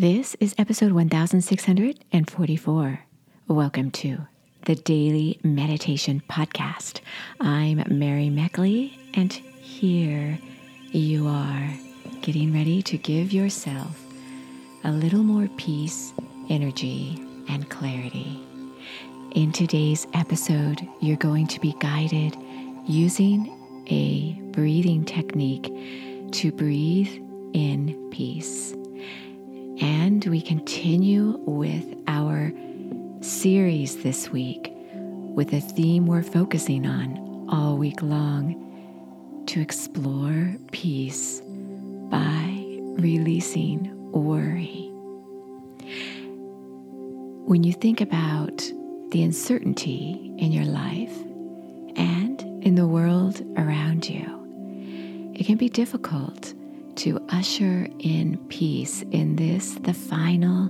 This is episode 1644. Welcome to the Daily Meditation Podcast. I'm Mary Meckley, and here you are getting ready to give yourself a little more peace, energy, and clarity. In today's episode, you're going to be guided using a breathing technique to breathe in peace. And we continue with our series this week with a theme we're focusing on all week long to explore peace by releasing worry. When you think about the uncertainty in your life and in the world around you, it can be difficult to usher in peace in this, the final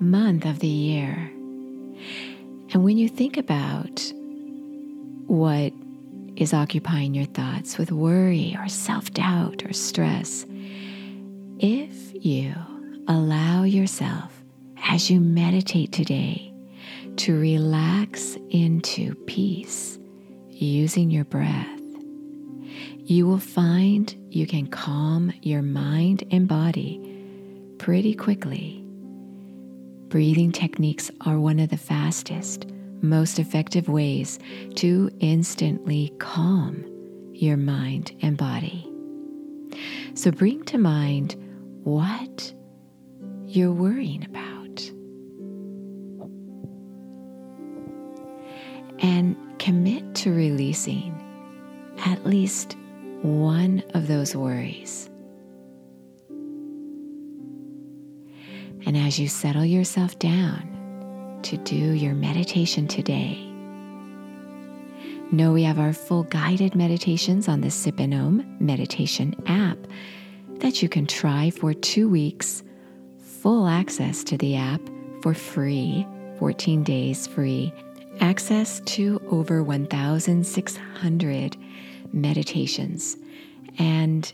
month of the year. And when you think about what is occupying your thoughts with worry or self doubt or stress, if you allow yourself as you meditate today to relax into peace using your breath, you will find you can calm your mind and body pretty quickly. Breathing techniques are one of the fastest, most effective ways to instantly calm your mind and body. So bring to mind what you're worrying about. And commit to releasing at least one of those worries. And as you settle yourself down to do your meditation today, know we have our full guided meditations on the Sip and Om meditation app that you can try for two weeks, full access to the app for free, 14 days free, access to over 1,600 meditations. And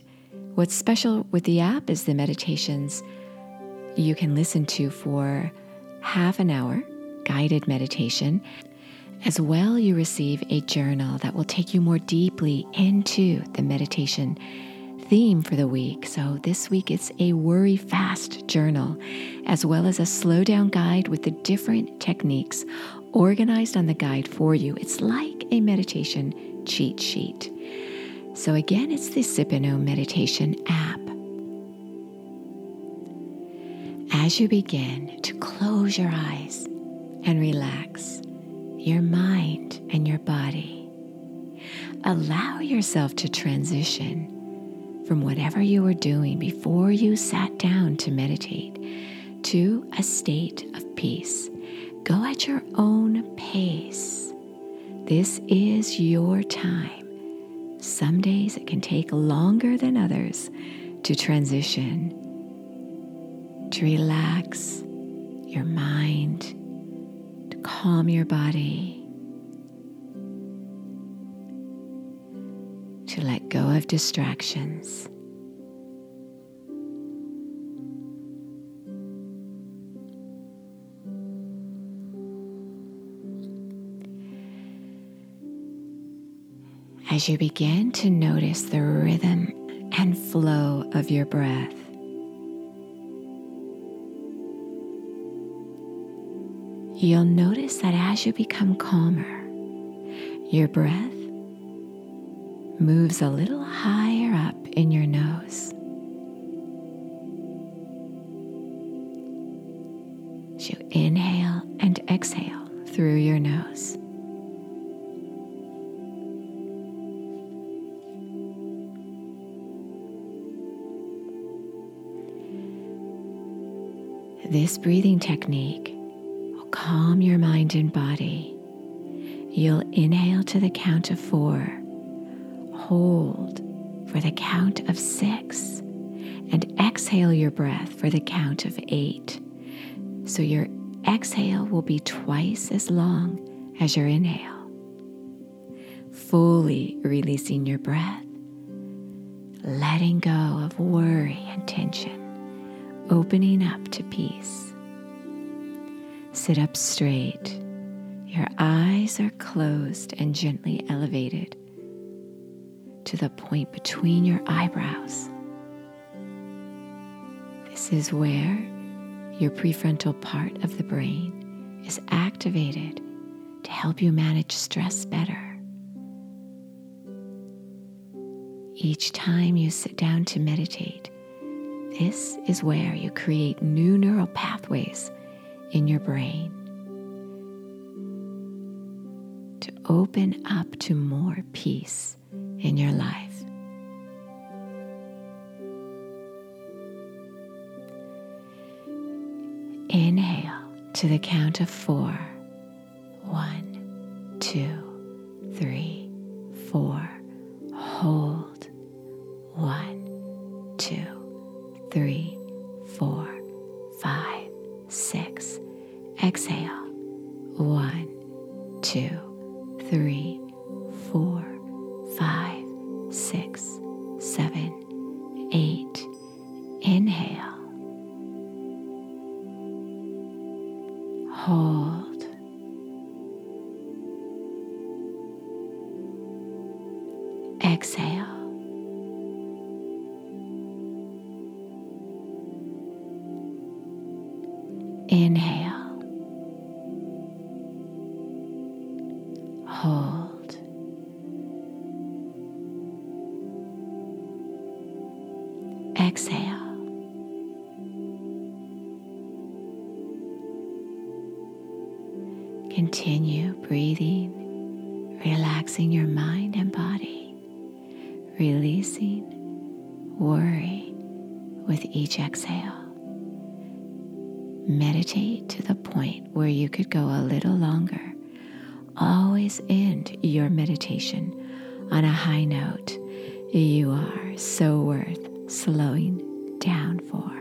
what's special with the app is the meditations you can listen to for half an hour, guided meditation. As well, you receive a journal that will take you more deeply into the meditation theme for the week. So, this week it's a worry fast journal, as well as a slow down guide with the different techniques organized on the guide for you. It's like a meditation cheat sheet. So, again, it's the Sip and Om Meditation app. As you begin to close your eyes and relax your mind and your body, allow yourself to transition from whatever you were doing before you sat down to meditate to a state of peace. Go at your own pace. This is your time. Some days it can take longer than others to transition, to relax your mind, to calm your body, to let go of distractions. As you begin to notice the rhythm and flow of your breath. You'll notice that as you become calmer, your breath moves a little higher up in your nose. As you inhale and exhale through your nose. This breathing technique will calm your mind and body. You'll inhale to the count of four, hold for the count of six, and exhale your breath for the count of eight. So your exhale will be twice as long as your inhale. Fully releasing your breath, letting go of worry and tension opening up to peace. Sit up straight. Your eyes are closed and gently elevated to the point between your eyebrows. This is where your prefrontal part of the brain is activated to help you manage stress better. Each time you sit down to meditate, this is where you create new neural pathways in your brain to open up to more peace in your life. Inhale to the count of four. One, two, three, four. Hold. One, three, four, five, six. Exhale. One, two, three, four, five, six, seven, eight. Inhale. Hold. Exhale. Exhale. Continue breathing, relaxing your mind and body, releasing worry with each exhale. Meditate to the point where you could go a little longer. Always end your meditation on a high note. You are so worth slowing down for.